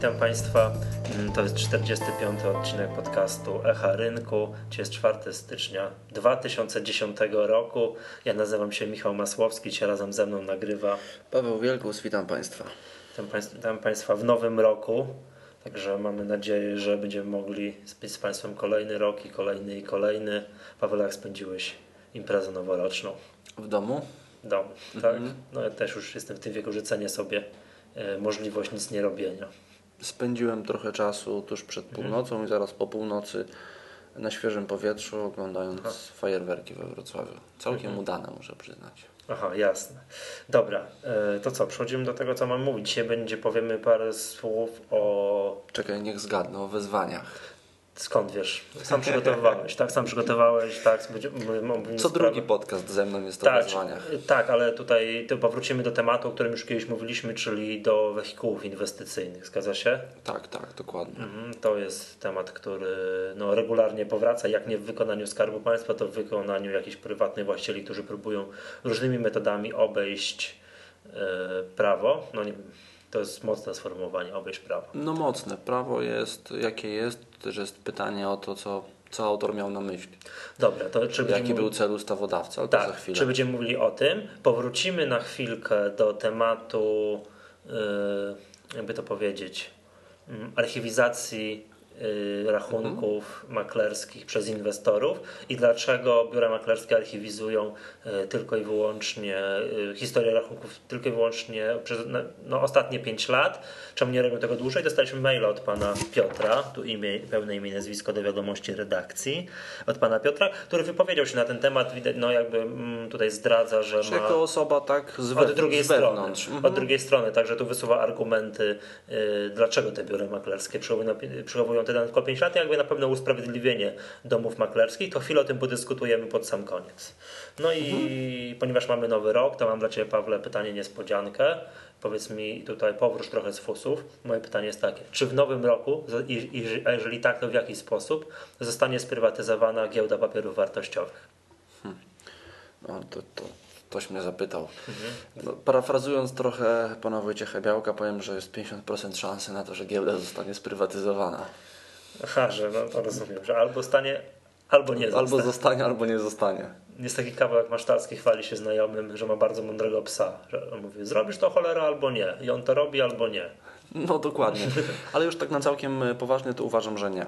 Witam Państwa. Mm, to jest 45. odcinek podcastu Echa Rynku. Dzisiaj jest 4 stycznia 2010 roku. Ja nazywam się Michał Masłowski, dzisiaj razem ze mną nagrywa Paweł Wielkus, witam Państwa. Witam Państwa, witam państwa w nowym roku. Także mamy nadzieję, że będziemy mogli spędzić z Państwem kolejny rok i kolejny i kolejny. Paweł, jak spędziłeś imprezę noworoczną? W domu? W domu, tak? No ja też już jestem w tym wieku, że cenię sobie e, możliwość nic nie robienia. Spędziłem trochę czasu tuż przed północą i zaraz po północy na świeżym powietrzu, oglądając fajerwerki we Wrocławiu. Całkiem udane, muszę przyznać. Aha, jasne. Dobra, e, to co, przechodzimy do tego, co mam mówić. Dzisiaj będzie, powiemy parę słów o... Czekaj, niech zgadnę o wezwaniach. Skąd wiesz? Sam przygotowywałeś, tak? Sam przygotowałeś, tak? Co drugi podcast ze mną jest o Tak, wezwaniach. tak, ale tutaj to powrócimy do tematu, o którym już kiedyś mówiliśmy, czyli do wehikułów inwestycyjnych. Zgadza się? Tak, tak, dokładnie. Mhm, To jest temat, który no, regularnie powraca, jak nie w wykonaniu Skarbu Państwa, to w wykonaniu jakichś prywatnych właścicieli, którzy próbują różnymi metodami obejść e, prawo. No nie, to jest mocne sformułowanie, obejść prawo. No mocne. Prawo jest jakie jest. Też jest pytanie o to, co, co autor miał na myśli. Dobra, to czy Jaki był cel ustawodawcy, to za Tak, chwilę. czy będziemy mówili o tym? Powrócimy na chwilkę do tematu, yy, jakby to powiedzieć, mm, archiwizacji yy, rachunków maklerskich przez inwestorów i dlaczego biura maklerskie archiwizują yy, tylko i wyłącznie yy, historię rachunków tylko i wyłącznie przez no, ostatnie 5 lat. Czemu nie robią tego dłużej? Dostaliśmy maila od pana Piotra, tu imię, pełne imię i nazwisko do wiadomości redakcji, od pana Piotra, który wypowiedział się na ten temat, no jakby mm, tutaj zdradza, że Czy ma... jako osoba tak z, Od drugiej z strony. Mhm. Od drugiej strony, także tu wysuwa argumenty, y, dlaczego te biura maklerskie przechowują, przechowują te dane tylko 5 lat, jakby na pewno usprawiedliwienie domów maklerskich, to chwilę o tym podyskutujemy pod sam koniec. No i Mhm. ponieważ mamy nowy rok, to mam dla Ciebie, Pawle, pytanie niespodziankę. Powiedz mi tutaj powróć trochę z fusów. Moje pytanie jest takie, czy w nowym roku, a jeżeli tak, to w jaki sposób zostanie sprywatyzowana giełda papierów wartościowych? No, to, to, ktoś mnie zapytał. Mhm. No, parafrazując trochę pana Wojciecha Białka, powiem, że jest 50% szansy na to, że giełda zostanie sprywatyzowana. Aha, że no, to rozumiem, że albo stanie, albo nie Albo zostanie. zostanie, albo nie zostanie. Jest taki kawałek masztalski, chwali się znajomym, że ma bardzo mądrego psa. Że on mówi, zrobisz to cholera albo nie. I on to robi albo nie. No dokładnie. Ale już tak na całkiem e, poważnie to uważam, że nie.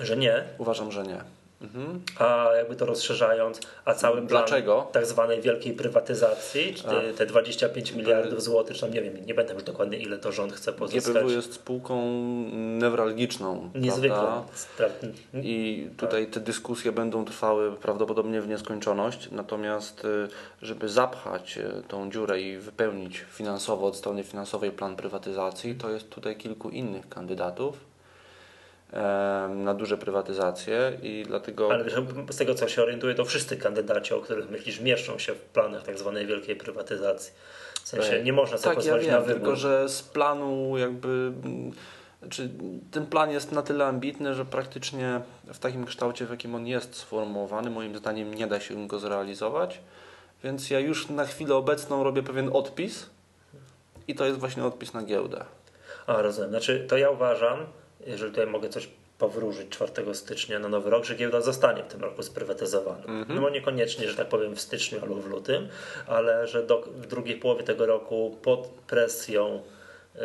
Że nie, Uważam, że nie. Mhm. a jakby to rozszerzając, a cały plan Dlaczego? tak zwanej wielkiej prywatyzacji, czy te, te 25 miliardów złotych, czy tam nie wiem, nie będę już dokładnie ile to rząd chce pozyskać. GPW jest spółką newralgiczną. Spra- I tutaj te dyskusje będą trwały prawdopodobnie w nieskończoność. Natomiast, y, żeby zapchać y, tą dziurę i wypełnić finansowo od strony finansowej plan prywatyzacji, to jest tutaj kilku innych kandydatów na duże prywatyzacje i dlatego Ale wiesz, z tego co się orientuję, to wszyscy kandydaci, o których myślisz, mieszczą się w planach tak zwanej wielkiej prywatyzacji. W sensie nie można sobie tak, ja wiem, na wybór. tylko że z planu jakby znaczy, ten plan jest na tyle ambitny, że praktycznie w takim kształcie, w jakim on jest sformułowany, moim zdaniem nie da się go zrealizować. Więc ja już na chwilę obecną robię pewien odpis i to jest właśnie odpis na giełdę. A, rozumiem. Znaczy, to ja uważam, jeżeli tutaj mogę coś powróżyć 4 stycznia na nowy rok, że giełda zostanie w tym roku sprywatyzowana. No bo niekoniecznie, że tak powiem, w styczniu albo w lutym, ale że do, w drugiej połowie tego roku pod presją y,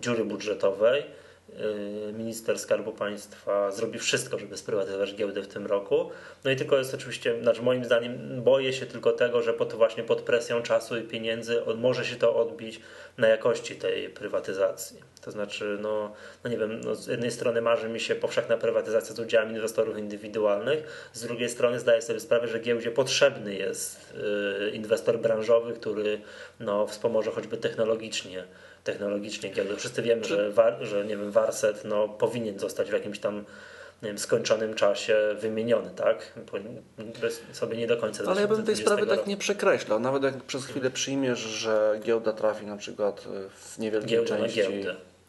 dziury budżetowej minister Skarbu Państwa zrobi wszystko, żeby sprywatyzować giełdę w tym roku. No i tylko jest oczywiście, znaczy moim zdaniem boję się tylko tego, że pod, właśnie pod presją czasu i pieniędzy może się to odbić na jakości tej prywatyzacji. To znaczy, no, no nie wiem, no z jednej strony marzy mi się powszechna prywatyzacja z udziałem inwestorów indywidualnych, z drugiej strony zdaję sobie sprawę, że giełdzie potrzebny jest y, inwestor branżowy, który no, wspomoże choćby technologicznie technologicznie giełdę. Wszyscy wiemy, że, war, że nie wiem, Warset no, powinien zostać w jakimś tam nie wiem, skończonym czasie wymieniony, tak? Bez, sobie nie do końca. Ale ja bym tej 2020 sprawy tak roku. nie przekreślał. Nawet jak przez chwilę przyjmiesz, że giełda trafi na przykład w niewielkiej Giełda części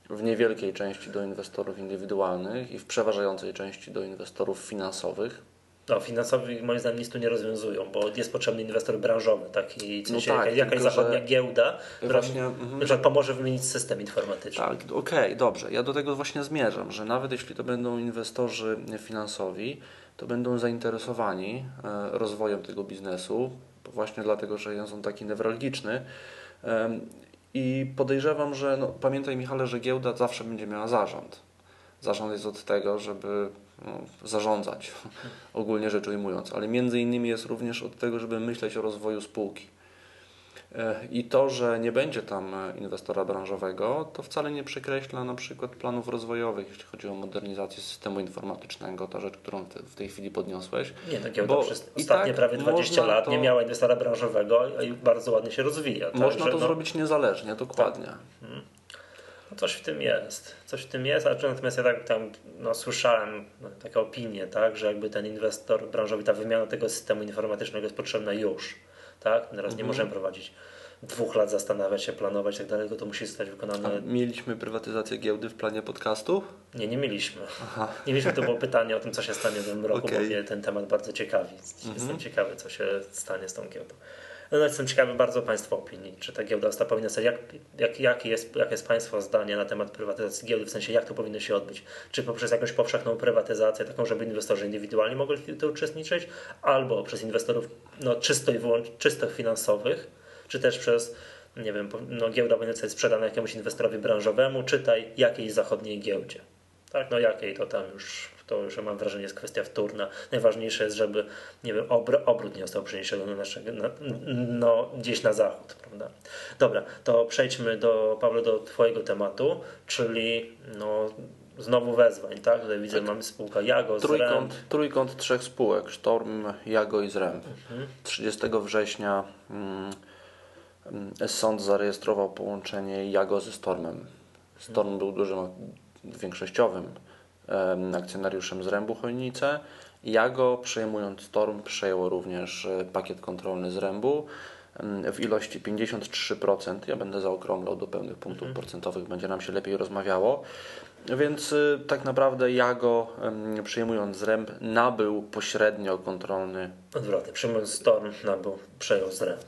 w niewielkiej części do inwestorów indywidualnych i w przeważającej części do inwestorów finansowych, No, finansowi moim zdaniem nic tu nie rozwiązują, bo jest potrzebny inwestor branżowy, taki, w sensie No tak, jakaś, jakaś zachodnia giełda, która właśnie, mhm. pomoże wymienić system informatyczny. Tak, okej, dobrze. Ja do tego właśnie zmierzam, że nawet jeśli to będą inwestorzy finansowi, to będą zainteresowani e, rozwojem tego biznesu, właśnie dlatego, że jest on taki newralgiczny. I podejrzewam, że no, pamiętaj Michale, że giełda zawsze będzie miała zarząd. Zarząd jest od tego, żeby no, zarządzać, ogólnie rzecz ujmując, ale między innymi jest również od tego, żeby myśleć o rozwoju spółki. E, I to, że nie będzie tam inwestora branżowego, to wcale nie przekreśla na przykład planów rozwojowych, jeśli chodzi o modernizację systemu informatycznego, ta rzecz, którą w tej chwili podniosłeś. Nie, no giełda Bo przez ostatnie tak prawie 20 można lat to- nie miała inwestora branżowego i bardzo ładnie się rozwija. Można Także, to no, zrobić niezależnie, dokładnie. No coś w tym jest. Coś w tym jest, natomiast ja tak tam no, słyszałem no, takie opinie, tak, że jakby ten inwestor branżowy, ta wymiana tego systemu informatycznego jest potrzebna już. Tak? Teraz Mhm. nie możemy prowadzić dwóch lat, zastanawiać się, planować i tak dalej, to musi zostać A wykonane. mieliśmy prywatyzację giełdy w planie podcastu? Nie, nie mieliśmy. Nie mieliśmy, to było pytanie o tym, co się stanie w tym roku, bo Okej. Mhm. mnie ten temat bardzo ciekawi. Jestem ciekawy, co się stanie z tą giełdą. No, jestem ciekawy bardzo Państwa opinii, czy ta giełda została powinna sobie, jak, jak, jak jest, jakie jest Państwa zdanie na temat prywatyzacji giełdy, w sensie jak to powinno się odbyć? Czy poprzez jakąś powszechną prywatyzację, taką, żeby inwestorzy indywidualni mogli w tym uczestniczyć, albo przez inwestorów no, czysto i wyłącznie czysto finansowych, czy też przez nie wiem, no, giełda powinna zostać sprzedana jakiemuś inwestorowi branżowemu, czytaj jakiejś zachodniej giełdzie. Tak, no jakiej to tam już, to już mam wrażenie jest kwestia wtórna. Najważniejsze jest, żeby, nie wiem, obr- obrót nie został przeniesiony na naszego, na, no, gdzieś na zachód, prawda? Dobra, to przejdźmy do, Paweł, do Twojego tematu, czyli no, znowu wezwań, tak? Tutaj widzę, mamy spółka Jago. Trójkąt, trójkąt trzech spółek, Sztorm, Jago i Zręb. Mhm. 30 września mm, mm, sąd zarejestrował połączenie Jago ze Stormem. Storm był dużym, większościowym em, akcjonariuszem Zrębu Chojnice. Jago przejmując Storm przejęło również e, pakiet kontrolny Zrębu em, w ilości 53%. Ja będę zaokrąglał do pełnych punktów procentowych, będzie nam się lepiej rozmawiało. Więc y, tak naprawdę Jago em, przejmując Zręb nabył pośrednio kontrolny Odwrotnie, przyjmując Storm, nabył, przejął Zręb.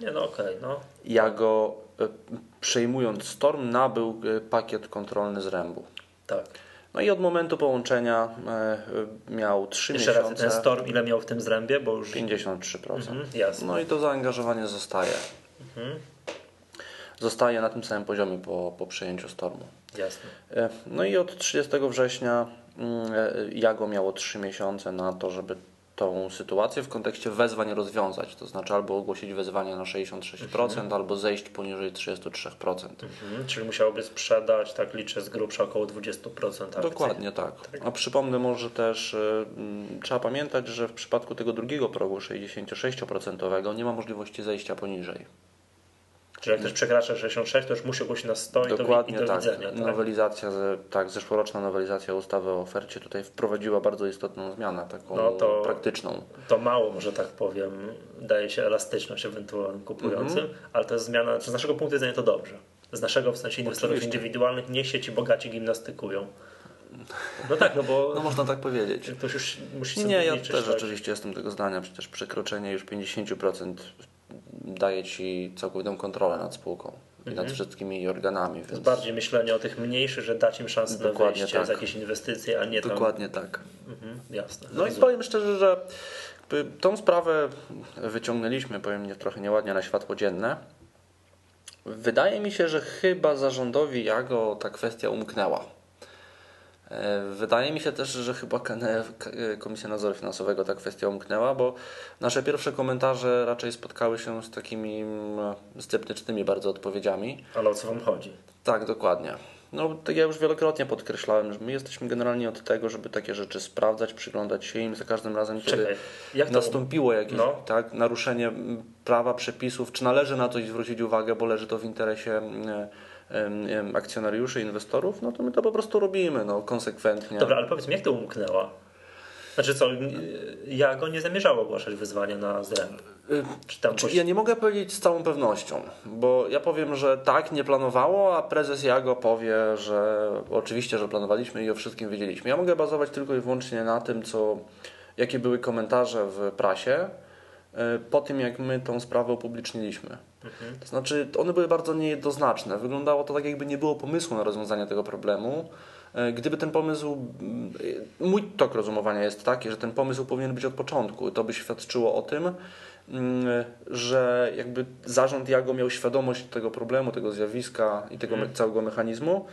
Nie, no okej, no. Jago y, przejmując Storm nabył pakiet kontrolny Zrębu. Tak. No i od momentu połączenia y, y, miał 3 Jeszcze raz, ten miesiące Storm ile miał w tym Zrębie, bo już... 53%. Mhm, jasne. No i to zaangażowanie zostaje. Mhm, Zostaje na tym samym poziomie po, po przejęciu Stormu. jasne. E, No i od 30 września mm, e, Jago miało 3 miesiące na to, żeby tą sytuację w kontekście wezwań rozwiązać. To znaczy albo ogłosić wezwanie na 66%, albo zejść poniżej 33%. Mhm, czyli musiałoby sprzedać, tak liczę z grubsza około 20% akcji. Dokładnie tak. A przypomnę może też, e, mm, trzeba pamiętać, że w przypadku tego drugiego progu 66% nie ma możliwości zejścia poniżej. Czyli jak ktoś przekracza 66, to już musi ogłosić na 100 i do, Dokładnie i do tak. widzenia. Tak? Nowelizacja, tak, zeszłoroczna nowelizacja ustawy o ofercie tutaj wprowadziła bardzo istotną zmianę, taką No to- praktyczną. To mało, może tak powiem, daje się elastyczność ewentualnym kupującym, Mhm. ale to jest zmiana, z naszego punktu widzenia to dobrze. Z naszego, w sensie inwestorów Oczywiście. indywidualnych, niech się ci bogaci gimnastykują. No tak, no bo No można tak powiedzieć. ktoś już musi sobie Nie, ja liczyć, też tak? rzeczywiście jestem tego zdania. Przecież przekroczenie już 50% daje Ci całkowitą kontrolę nad spółką i nad wszystkimi organami. To jest Więc bardziej myślenie o tych mniejszych, że dać im szansę na Dokładnie wyjście tak. z jakiejś inwestycji, a nie tam... dokładnie tak. Mhm, jasne. No i powiem szczerze, że tą sprawę wyciągnęliśmy, powiem nie, trochę nieładnie na światło dzienne. Wydaje mi się, że chyba zarządowi Jago ta kwestia umknęła. E, Wydaje mi się też, że chyba KNF, K- Komisja Nadzoru Finansowego ta kwestia umknęła, bo nasze pierwsze komentarze raczej spotkały się z takimi mm, sceptycznymi bardzo odpowiedziami. Ale o co wam chodzi? Tak, dokładnie. No, tak ja już wielokrotnie podkreślałem, że my jesteśmy generalnie od tego, żeby takie rzeczy sprawdzać, przyglądać się im za każdym razem, kiedy Czekaj, nastąpiło jakieś No. tak, naruszenie prawa, przepisów, czy należy na coś zwrócić uwagę, bo leży to w interesie m, em, em, akcjonariuszy, inwestorów, no to my to po prostu robimy no, konsekwentnie. Dobra, ale powiedz mi, jak to umknęła? Znaczy co, ja go nie zamierzałem ogłaszać wyzwania na zręb. Y, Czy tam Czy coś... ja nie mogę powiedzieć z całą pewnością, bo ja powiem, że tak, nie planowało, a prezes Jago powie, że oczywiście, że planowaliśmy i o wszystkim wiedzieliśmy. Ja mogę bazować tylko i wyłącznie na tym, co jakie były komentarze w prasie po tym, jak my tą sprawę upubliczniliśmy. Mhm. To znaczy, one były bardzo niejednoznaczne. Wyglądało to tak, jakby nie było pomysłu na rozwiązanie tego problemu. E, gdyby ten pomysł, mój tok rozumowania jest taki, że ten pomysł powinien być od początku. To by świadczyło o tym, mm, że jakby zarząd Jago miał świadomość tego problemu, tego zjawiska i tego hmm. całego mechanizmu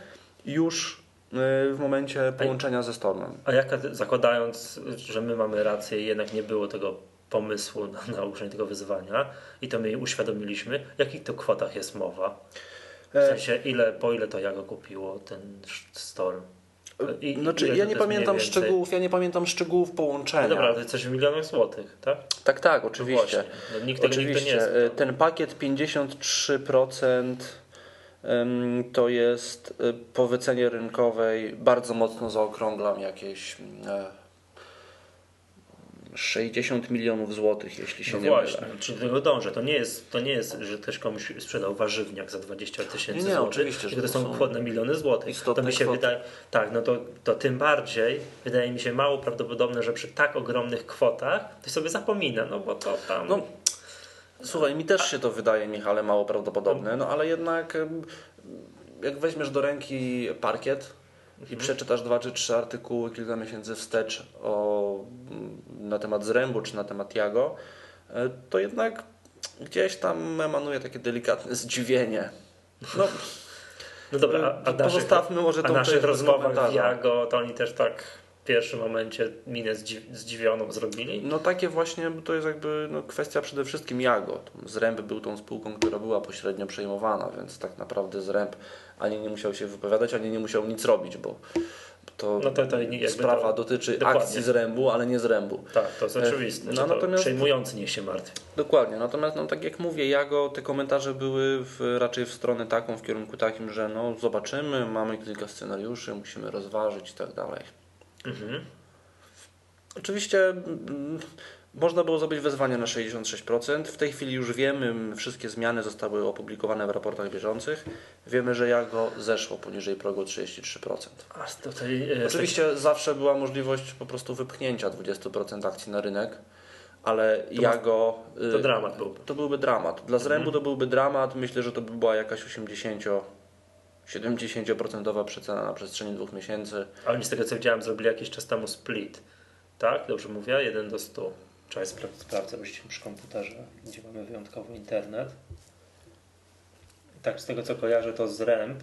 już e, w momencie połączenia ze Stormem. A jak zakładając, że my mamy rację jednak nie było tego pomysłu na nauczenie tego wyzwania i to my jej uświadomiliśmy, jakich to kwotach jest mowa? W e, sensie, ile, po ile to Jago kupiło ten Storm? I, znaczy, ja nie pamiętam szczegółów, ja nie pamiętam szczegółów połączenia. No dobra, ale to coś w milionach złotych, tak? Tak, tak, oczywiście. No nikt tego oczywiście. nie jest. Ten pakiet 53% to jest y, po wycenie rynkowej bardzo mocno zaokrąglam jakieś e, 60 milionów złotych, jeśli się no nie właśnie, mylę. Czyli do tego dążę. To nie, jest, to nie jest, że ktoś komuś sprzedał warzywniak za 20 tysięcy złotych. Oczywiście, to, są kwoty miliony złotych. To mi się wydaje, tak, no to, to tym bardziej wydaje mi się mało prawdopodobne, że przy tak ogromnych kwotach to sobie zapomina, no bo to tam... No, słuchaj, mi też się to wydaje, Michale, mało prawdopodobne, no ale jednak jak weźmiesz do ręki parkiet, i przeczytasz dwa czy trzy artykuły kilka miesięcy wstecz o, na temat Zrębu czy na temat Jago, e, to jednak gdzieś tam emanuje takie delikatne zdziwienie. No, no dobra, a, a pozostawmy naszych, może tą a naszych rozmowach w Jago, to oni też tak w pierwszym momencie minę zdziwioną zrobili? No takie właśnie, to jest jakby no, kwestia przede wszystkim Jago. Zręb był tą spółką, która była pośrednio przejmowana, więc tak naprawdę Zręb ani nie musiał się wypowiadać, ani nie musiał nic robić, bo to, no to, to sprawa to, dotyczy dokładnie. akcji zrębu, ale nie zrębu. Tak, to jest e, oczywiste. No, natomiast, przejmujący niech się martwi. Dokładnie, natomiast no, tak jak mówię, Jago, te komentarze były w, raczej w stronę taką, w kierunku takim, że no zobaczymy, mamy kilka scenariuszy, musimy rozważyć i tak dalej. Mhm. Oczywiście mm, można było zrobić wezwanie na 66%. W tej chwili już wiemy, wszystkie zmiany zostały opublikowane w raportach bieżących. Wiemy, że Jago zeszło poniżej progu 33%. A tutaj, e, Oczywiście tak... zawsze była możliwość po prostu wypchnięcia 20% akcji na rynek, ale to Jago... To y, dramat byłby. To byłby dramat. Dla Zrębu mhm. to byłby dramat. Myślę, że to by była jakaś 80 70% przecena na przestrzeni dwóch miesięcy. A oni z tego co widziałem zrobili jakiś czas temu split. Tak? Dobrze mówię? 1 do 100. Trzeba spra sprawdzę właściwie przy komputerze, gdzie mamy wyjątkowo internet. Tak, z tego co kojarzę, to z REMP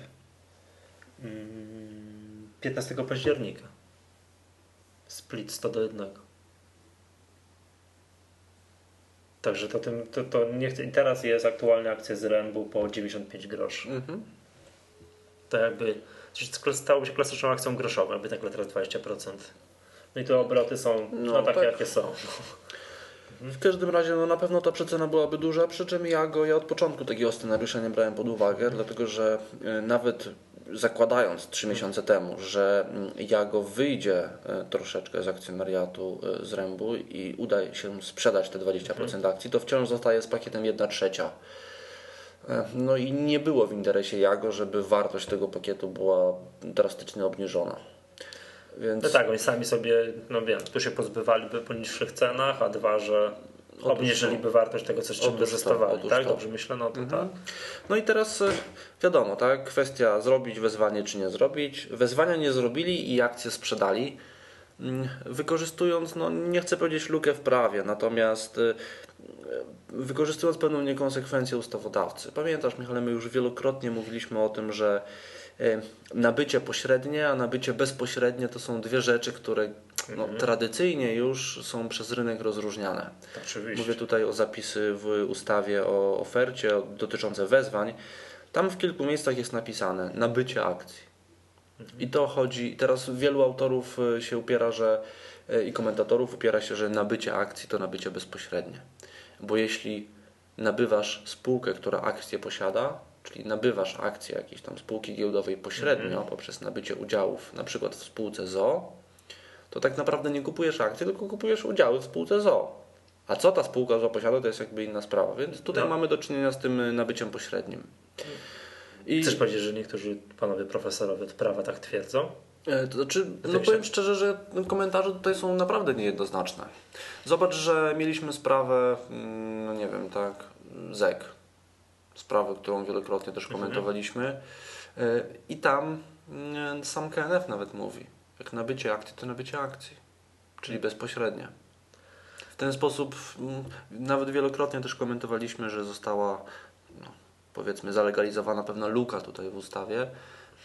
15 mm, października. Split 100 do 1. Także to, tym, to, to nie chcę. I teraz jest aktualna akcja z REMBu po 95 groszy. Mhm. To jakby stało się klasyczną akcją groszową, jakby nagle teraz 20%. No i tu obroty są no, no takie, tak. jakie są. W każdym razie no, na pewno ta przecena byłaby duża, przy czym ja go ja od początku takiego scenariusza nie brałem pod uwagę, dlatego że e, nawet zakładając trzy miesiące temu, że mm, Jago wyjdzie e, troszeczkę z akcjonariatu e, z Rębu i uda się sprzedać te 20% mhm. akcji, to wciąż zostaje z pakietem 1 trzecia. No i nie było w interesie Jago, żeby wartość tego pakietu była drastycznie obniżona. Więc... No tak, oni sami sobie, no wiem, tu się pozbywaliby po niższych cenach, a dwa, że obniżyliby wartość tego, co czym korzystowali, tak? Dobrze myślę, no to mhm. tak. No i teraz e, wiadomo, tak? Kwestia zrobić wezwanie czy nie zrobić. Wezwania nie zrobili i akcje sprzedali, mm, wykorzystując, no nie chcę powiedzieć lukę w prawie, natomiast e, wykorzystując pewną niekonsekwencję ustawodawcy. Pamiętasz, Michale, my już wielokrotnie mówiliśmy o tym, że E, nabycie pośrednie, a nabycie bezpośrednie to są dwie rzeczy, które no, mhm. tradycyjnie już są przez rynek rozróżniane. Oczywiście. Mówię tutaj o zapisy w ustawie o ofercie dotyczące wezwań. Tam w kilku miejscach jest napisane nabycie akcji. Mhm. I to chodzi, teraz wielu autorów e, się upiera, że e, i komentatorów upiera się, że nabycie akcji to nabycie bezpośrednie. Bo jeśli nabywasz spółkę, która akcję posiada, czyli nabywasz akcje jakiejś tam spółki giełdowej pośrednio mm -hmm. poprzez nabycie udziałów na przykład w spółce ZO, to tak naprawdę nie kupujesz akcji, tylko kupujesz udziały w spółce ZO. A co ta spółka ZO posiada, to jest jakby inna sprawa. Więc tutaj no. mamy do czynienia z tym nabyciem pośrednim. I... Chcesz powiedzieć, że niektórzy panowie profesorowie od prawa tak twierdzą? E, to znaczy, no powiem szczerze, że komentarze tutaj są naprawdę niejednoznaczne. Zobacz, że mieliśmy sprawę, mm, no nie wiem, tak, ZEK, sprawę, którą wielokrotnie też mhm. komentowaliśmy e, i tam mm, sam KNF nawet mówi, jak nabycie akcji, to nabycie akcji, czyli bezpośrednie. W ten sposób mm, nawet wielokrotnie też komentowaliśmy, że została no, powiedzmy zalegalizowana pewna luka tutaj w ustawie,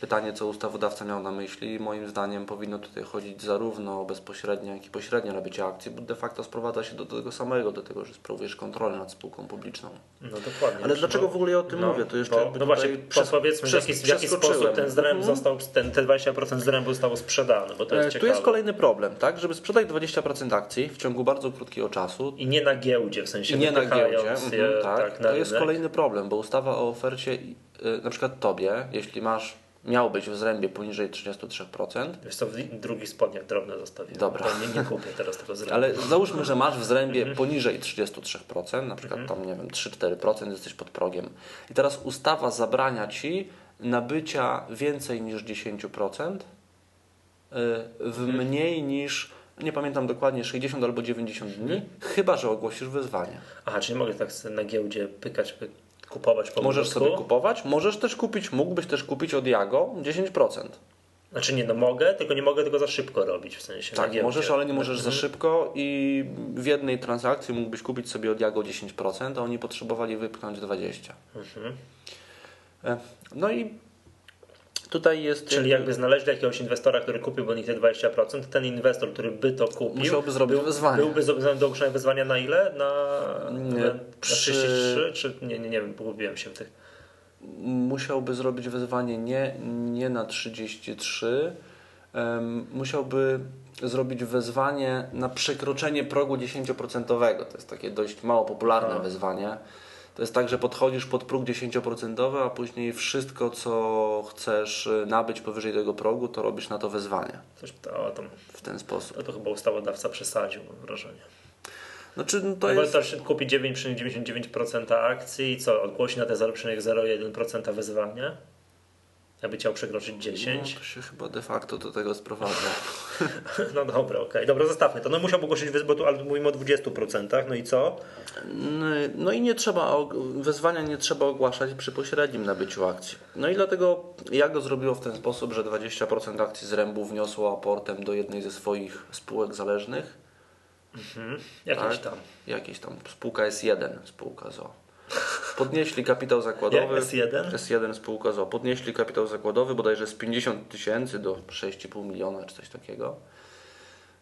Pytanie, co ustawodawca miał na myśli. Moim zdaniem powinno tutaj chodzić zarówno o bezpośrednie, jak i pośrednie nabycie akcji, bo de facto sprowadza się do tego samego, do tego, że sprawujesz kontrolę nad spółką publiczną. No dokładnie. Ale dlaczego w ogóle ja o tym no, mówię? To jeszcze bo, no właśnie, przez, powiedzmy, w jaki, w jaki sposób ten zręb mhm. został, ten, te 20% zrębu zostało sprzedane, bo to jest e, Tu jest kolejny problem, tak? Żeby sprzedać 20% akcji w ciągu bardzo krótkiego czasu. I nie na giełdzie, w sensie nie na giełdzie, je, mhm, tak, tak to jest kolejny problem, bo ustawa o ofercie, y, na przykład tobie, jeśli masz miał być w zrębie poniżej 33%. Wiesz co, w drugich spodniach drobne zostawię. Dobra. Nie, nie kupię teraz tego zrębu. Ale załóżmy, że masz w zrębie mhm. poniżej 33%, na przykład tam, nie wiem, 3-4% jesteś pod progiem. I teraz ustawa zabrania Ci nabycia więcej niż 10% y, w mhm. mniej niż nie pamiętam dokładnie, 60 albo 90 dni, mhm. chyba że ogłosisz wyzwanie. Aha, czyli mogę tak na giełdzie pykać, pykać kupować po Możesz sobie kupować, możesz też kupić, mógłbyś też kupić od Jago 10%. Znaczy nie, no mogę, tylko nie mogę tego za szybko robić w sensie. Tak, możesz, ale nie możesz mhm. za szybko i w jednej transakcji mógłbyś kupić sobie od Jago 10%, a oni potrzebowali wypchnąć 20%. Mhm. E, no i Tutaj jest. Czyli jakby znaleźli jakiegoś inwestora, który kupiłby nich te 20%, ten inwestor, który by to kupił, musiałby zrobić był, wyzwanie. Byłby zobowiązany do ogłoszenia wyzwania na ile? Na, nie, na, przy... 33? Czy nie, nie, nie wiem, pogubiłem się w tych. Musiałby zrobić wyzwanie nie, nie na 33. Um, musiałby zrobić wezwanie na przekroczenie progu 10%. To jest takie dość mało popularne Aha. wyzwanie. To jest tak, że podchodzisz pod próg 10%, a później wszystko, co chcesz y, nabyć powyżej tego progu, to robisz na to wezwanie. Coś to, tam, w ten sposób. To, to chyba ustawodawca przesadził, mam wrażenie. Znaczy, no to no jest... To kupi 9,99% akcji i co, ogłosi na te 0,01% wezwanie? Jakby chciał przekroczyć 10. No, to się chyba de facto do tego sprowadza. no dobra, okej. Okay. Dobra, zostawmy to. No musiałby ogłosić, bo tu ale mówimy o 20%, no i co? No, no i nie trzeba, wezwania nie trzeba ogłaszać przy pośrednim nabyciu akcji. No i dlatego ja go zrobiło w ten sposób, że 20% akcji z Rębu wniosło aportem do jednej ze swoich spółek zależnych. Mhm. Jakieś tak? tam. Jakieś tam. Spółka S1, spółka ZO. Podnieśli kapitał zakładowy. S1? S1 spółka ZO. Podnieśli kapitał zakładowy bodajże z 50 tysięcy do 6,5 miliona czy coś takiego.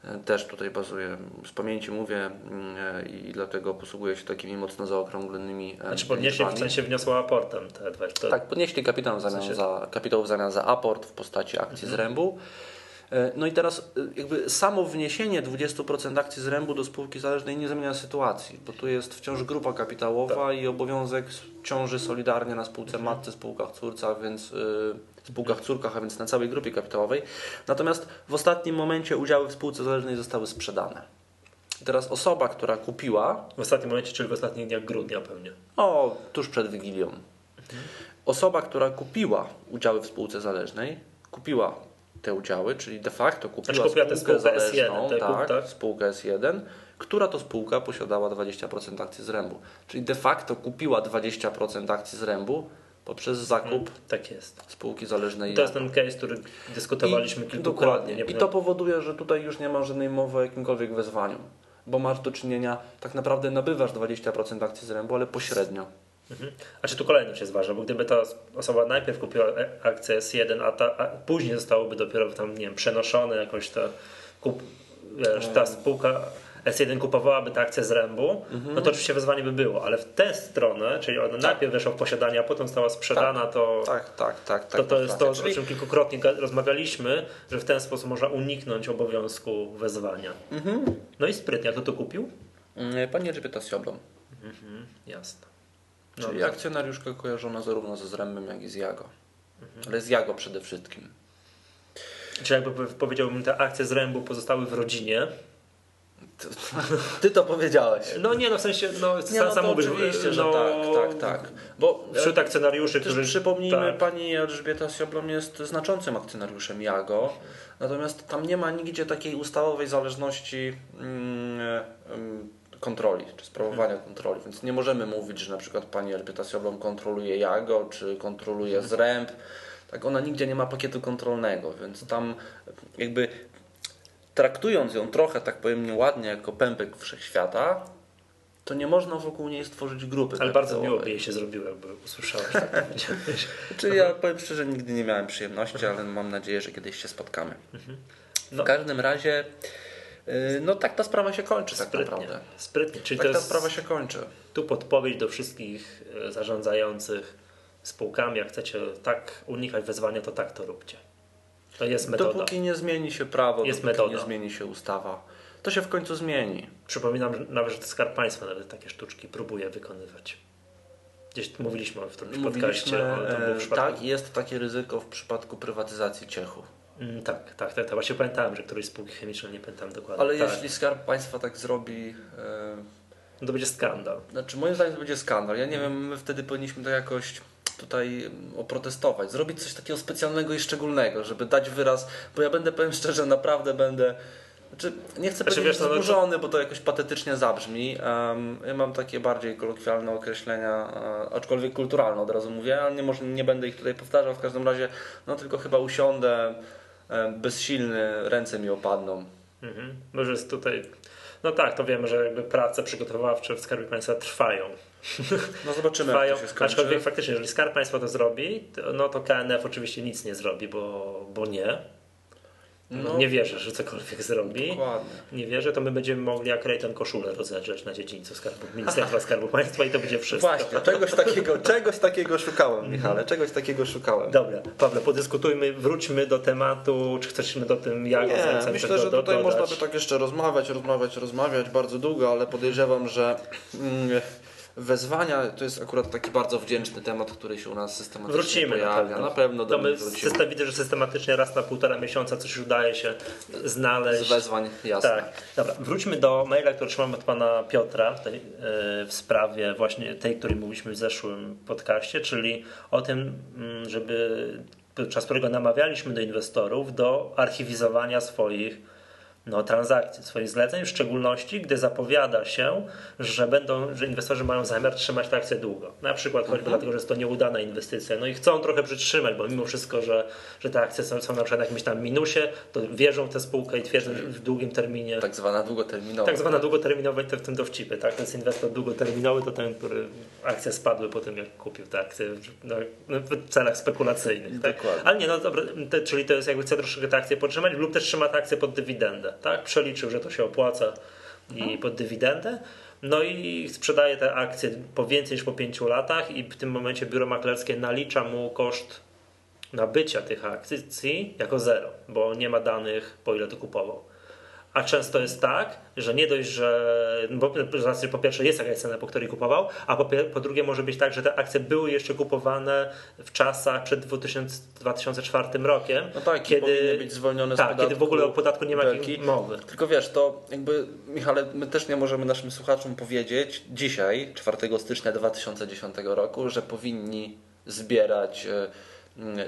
E, też tutaj bazuję, z pamięci mówię mm, e, i dlatego posługuję się takimi mocno zaokrąglonymi. Znaczy podnieśli w sensie wniosło aportem te 20. Tak, podnieśli kapitał w zamian, w sensie... za, kapitał w zamian za aport w postaci akcji mhm. z rębu. E, no i teraz e, jakby samo wniesienie 20% akcji z rębu do spółki zależnej nie zmienia sytuacji, bo tu jest wciąż grupa kapitałowa tak. i obowiązek ciąży solidarnie na spółce mhm. matce, spółkach córcach, więc yy, spółkach córkach, a więc na całej grupie kapitałowej. Natomiast w ostatnim momencie udziały w spółce zależnej zostały sprzedane. Teraz osoba, która kupiła. W ostatnim momencie, czyli w ostatnich dniach grudnia pewnie. O, tuż przed Wigilią. Mhm. Osoba, która kupiła udziały w spółce zależnej, kupiła te udziały, czyli de facto kupiła znaczy, spółkę, spółkę zależną, S1, tak, tak, spółkę S1, która to spółka posiadała 20% akcji z rębu. Czyli de facto kupiła 20% akcji z rębu poprzez zakup hmm, tak jest. spółki zależnej. To jest ten case, który dyskutowaliśmy I, kilkukrotnie. I to powoduje, że tutaj już nie ma żadnej mowy o jakimkolwiek wezwaniu, bo masz do czynienia, tak naprawdę nabywasz 20% akcji z rębu, ale pośrednio. Mhm. A czy tu kolejność jest ważna, bo gdyby ta osoba najpierw kupiła e, akcję S1, a, ta, a później zostałoby dopiero tam, nie wiem, przenoszone jakoś ta, kup, wiesz, ta spółka S1 kupowałaby tę akcję z rębu, mhm. no to oczywiście wezwanie by było, ale w tę stronę, czyli ona tak. najpierw weszła w posiadanie, a potem została sprzedana, tak. to, tak, tak, tak, to, to jest to, czyli... o czym kilkukrotnie rozmawialiśmy, że w ten sposób można uniknąć obowiązku wezwania. Mhm. No i sprytnie, kto to kupił? Mm, pani Elżbieta Sioblą. Mhm, jasne. Czyli akcjonariuszka kojarzona zarówno ze Zrębem, jak i z Jago. Mhm. Ale z Jago przede wszystkim. Czyli jakby powiedziałbym, te akcje z Rębu pozostały w rodzinie. Ty to powiedziałeś. No nie, no w sensie, no, Nie, sam, no sam oczywiście, no, że tak, tak, tak. Bo Wśród akcjonariuszy, którzy... przypomnijmy, tak. pani Elżbieta Sioblom jest znaczącym akcjonariuszem JAGO, natomiast tam nie ma nigdzie takiej ustawowej zależności mm, mm, kontroli, czy sprawowania kontroli, więc nie możemy mówić, że na przykład pani Elżbieta Sioblom kontroluje JAGO, czy kontroluje ZREMP, tak ona nigdzie nie ma pakietu kontrolnego, więc tam jakby traktując ją trochę, tak powiem nieładnie, jako pępek wszechświata, to nie można wokół niej stworzyć grupy. Ale bardzo miło by jej się zrobiło, jakby usłyszałeś tak powiedziałeś. Czy ja powiem szczerze, nigdy nie miałem przyjemności, ale mam nadzieję, że kiedyś się spotkamy. No. W każdym razie, no tak ta sprawa się kończy tak Sprytnie, naprawdę. sprytnie. Czyli Tak to ta jest sprawa się kończy. tu podpowiedź do wszystkich e, zarządzających spółkami, jak chcecie tak unikać wezwania, to tak to róbcie. To jest metoda. Dopóki nie zmieni się prawo, Jest dopóki metoda. nie zmieni się ustawa, to się w końcu zmieni. Przypominam że nawet, że Skarb Państwa nawet takie sztuczki próbuje wykonywać. Gdzieś mówiliśmy w którymś podcaście. Mówiliśmy, o- w e, przypadku- tak, jest takie ryzyko w przypadku prywatyzacji Ciechu. Mm, tak, tak, tak, tak. Właśnie pamiętałem, że którejś spółki chemicznej, nie pamiętam dokładnie. Ale tak. jeśli Skarb Państwa tak zrobi, No To będzie skandal. Znaczy, moim zdaniem to będzie skandal. Ja nie wiem, my wtedy powinniśmy to jakoś tutaj mm, oprotestować, zrobić coś takiego specjalnego i szczególnego, żeby dać wyraz, bo ja będę, powiem szczerze, naprawdę będę. Znaczy, nie chcę Znaczy, powiedzieć wiesz, no, wzburzony, bo to jakoś patetycznie zabrzmi. Em, ja mam takie bardziej kolokwialne określenia, e, aczkolwiek kulturalne od razu mówię, ale nie, może, nie będę ich tutaj powtarzał. W każdym razie, no tylko chyba usiądę bezsilny, ręce mi opadną. Mhm. Może jest tutaj. No tak, to wiemy, że jakby prace przygotowawcze w Skarbie Państwa trwają. No zobaczymy, trwają. jak to się skończy. Aczkolwiek faktycznie, jeżeli Skarb Państwa to zrobi, no to KNF oczywiście nic nie zrobi, bo, bo nie. No. Nie wierzę, że cokolwiek zrobi. Dokładnie. Nie wierzę, to my będziemy mogli jak Rejten koszulę rozedrzeć na dziedzińcu Skarbu, Ministerstwa Skarbu Państwa i to będzie wszystko. Właśnie, czegoś takiego, czegoś takiego szukałem, Michale, czegoś takiego szukałem. Dobra, Pawle, podyskutujmy, wróćmy do tematu, czy chcemy do tym, jak Nie, myślę, do, że tutaj dodać. można by tak jeszcze rozmawiać, rozmawiać, rozmawiać bardzo długo, ale podejrzewam, że mm, wezwania to jest akurat taki bardzo wdzięczny temat, który się u nas systematycznie Wrócimy pojawia. na pewno. Na pewno system, widzę, że systematycznie raz na półtora miesiąca coś udaje się znaleźć. Z wezwań, jasne. Tak, dobra. Wróćmy do maila, który otrzymałem od pana Piotra tutaj, e, w sprawie właśnie tej, której mówiliśmy w zeszłym podcaście, czyli o tym, mm, żeby podczas którego namawialiśmy do inwestorów do archiwizowania swoich no, transakcji, swoich zleceń, w szczególności gdy zapowiada się, że będą, że inwestorzy mają zamiar trzymać te akcje długo. Na przykład choćby dlatego, że jest to nieudana inwestycja. No i chcą trochę przytrzymać, bo mimo wszystko, że, że te akcje są, są na przykład na jakimś tam minusie, to wierzą w tę spółkę i twierdzą że w długim terminie. Tak, Tak zwana długoterminowa. zwana długoterminowa i to w tym dowcipy, tak? To jest inwestor długoterminowy, to ten, który akcje spadły po tym, jak kupił te akcje no, w celach spekulacyjnych. Tak? Dokładnie. Ale nie, no dobra, te, czyli to jest jakby chce troszkę te akcje podtrzymać lub też trzyma te akcje pod dywidendę, tak? Przeliczył, że to się opłaca i pod dywidendę. No i sprzedaje te akcje po więcej niż po 5 latach i w tym momencie biuro maklerskie nalicza mu koszt nabycia tych akcji jako zero, bo nie ma danych po ile to kupował. A często jest tak, że nie dość, że bo, znaczy po pierwsze jest jakaś cena, po której kupował, a po, po drugie może być tak, że te akcje były jeszcze kupowane w czasach przed 2000, 2004 rokiem, No tak, kiedy, być zwolnione z tak, podatku. kiedy w ogóle o podatku nie ma takiej mowy. Tylko wiesz, to jakby, Michale, my też nie możemy naszym słuchaczom powiedzieć dzisiaj, 4 stycznia 2010 roku, że powinni zbierać e,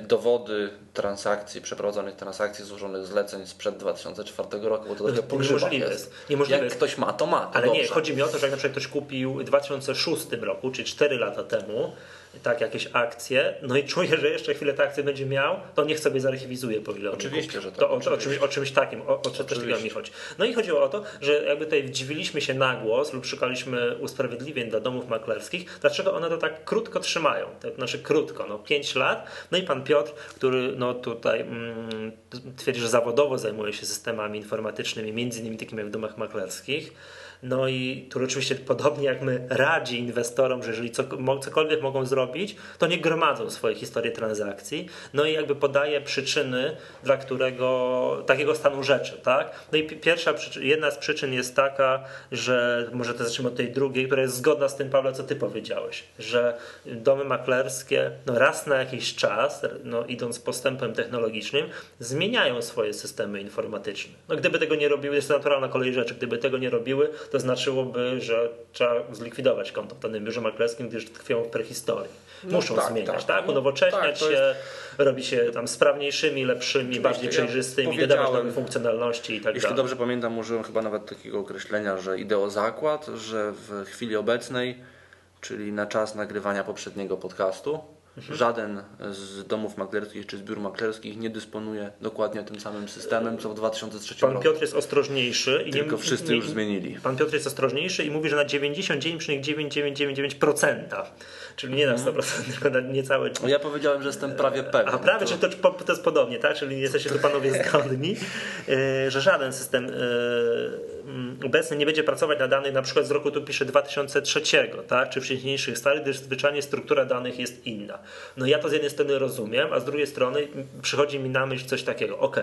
dowody transakcji, przeprowadzonych transakcji, złożonych zleceń sprzed 2004 roku, bo to trochę po grzybach Niemożliwe jest. jest. Niemożliwe Jak jest. ktoś ma, to ma. To Ale nie, dobrze. chodzi mi o to, że jak na przykład ktoś kupił w 2006 roku, czyli 4 lata temu, tak jakieś akcje, no i czuje, że jeszcze chwilę te akcje będzie miał, to niech sobie zarchiwizuje po ile Oczywiście, że tak, To o, o, oczywiście. czymś, o czymś takim, o, o co też mi chodzi. No i chodziło o to, że jakby tutaj dziwiliśmy się na głos lub szukaliśmy usprawiedliwień dla domów maklerskich, dlaczego one to tak krótko trzymają, to znaczy krótko, no 5 lat. No i pan Piotr, który no tutaj mm, twierdzi, że zawodowo zajmuje się systemami informatycznymi, między innymi takimi jak w domach maklerskich, No i tu oczywiście podobnie jak my radzi inwestorom, że jeżeli cokolwiek mogą zrobić, to nie gromadzą swoje historie transakcji. No i jakby podaje przyczyny, dla którego takiego stanu rzeczy, tak? No i pierwsza jedna z przyczyn jest taka, że może to zacznijmy od tej drugiej, która jest zgodna z tym, Pawle, co ty powiedziałeś, że domy maklerskie no raz na jakiś czas, no idąc postępem technologicznym, zmieniają swoje systemy informatyczne. No gdyby tego nie robiły, jest to naturalna kolej rzeczy, gdyby tego nie robiły, to znaczyłoby, że trzeba zlikwidować konto w danym biurze maklerskim, gdyż tkwią w prehistorii. No Muszą tak, zmieniać, tak? tak? Unowocześniać tak, się, jest... robi się tam sprawniejszymi, lepszymi, Oczywiście, bardziej przejrzystymi, ja dodawać nowe funkcjonalności i tak Jeśli dalej. dobrze pamiętam, użyłem chyba nawet takiego określenia, że ideo zakład, że w chwili obecnej, czyli na czas nagrywania poprzedniego podcastu, Mhm. Żaden z domów maklerskich czy z biur maklerskich nie dysponuje dokładnie tym samym systemem, co w 2003 Pan roku. Piotr jest ostrożniejszy. I Tylko nie, wszyscy nie, już zmienili. Pan Piotr jest ostrożniejszy i mówi, że na 99,9999%. Czyli nie na 100%, mhm. tylko na niecałe. Ja powiedziałem, że jestem prawie pewien. A prawie, to... czyli to, to jest podobnie, tak? Czyli jesteście tu panowie zgodni, e, że żaden system e, obecny nie będzie pracować na danych na przykład z roku tu pisze 2003, tak? czy wcześniejszych stałych, gdyż zwyczajnie struktura danych jest inna. No ja to z jednej strony rozumiem, a z drugiej strony przychodzi mi na myśl coś takiego, ok,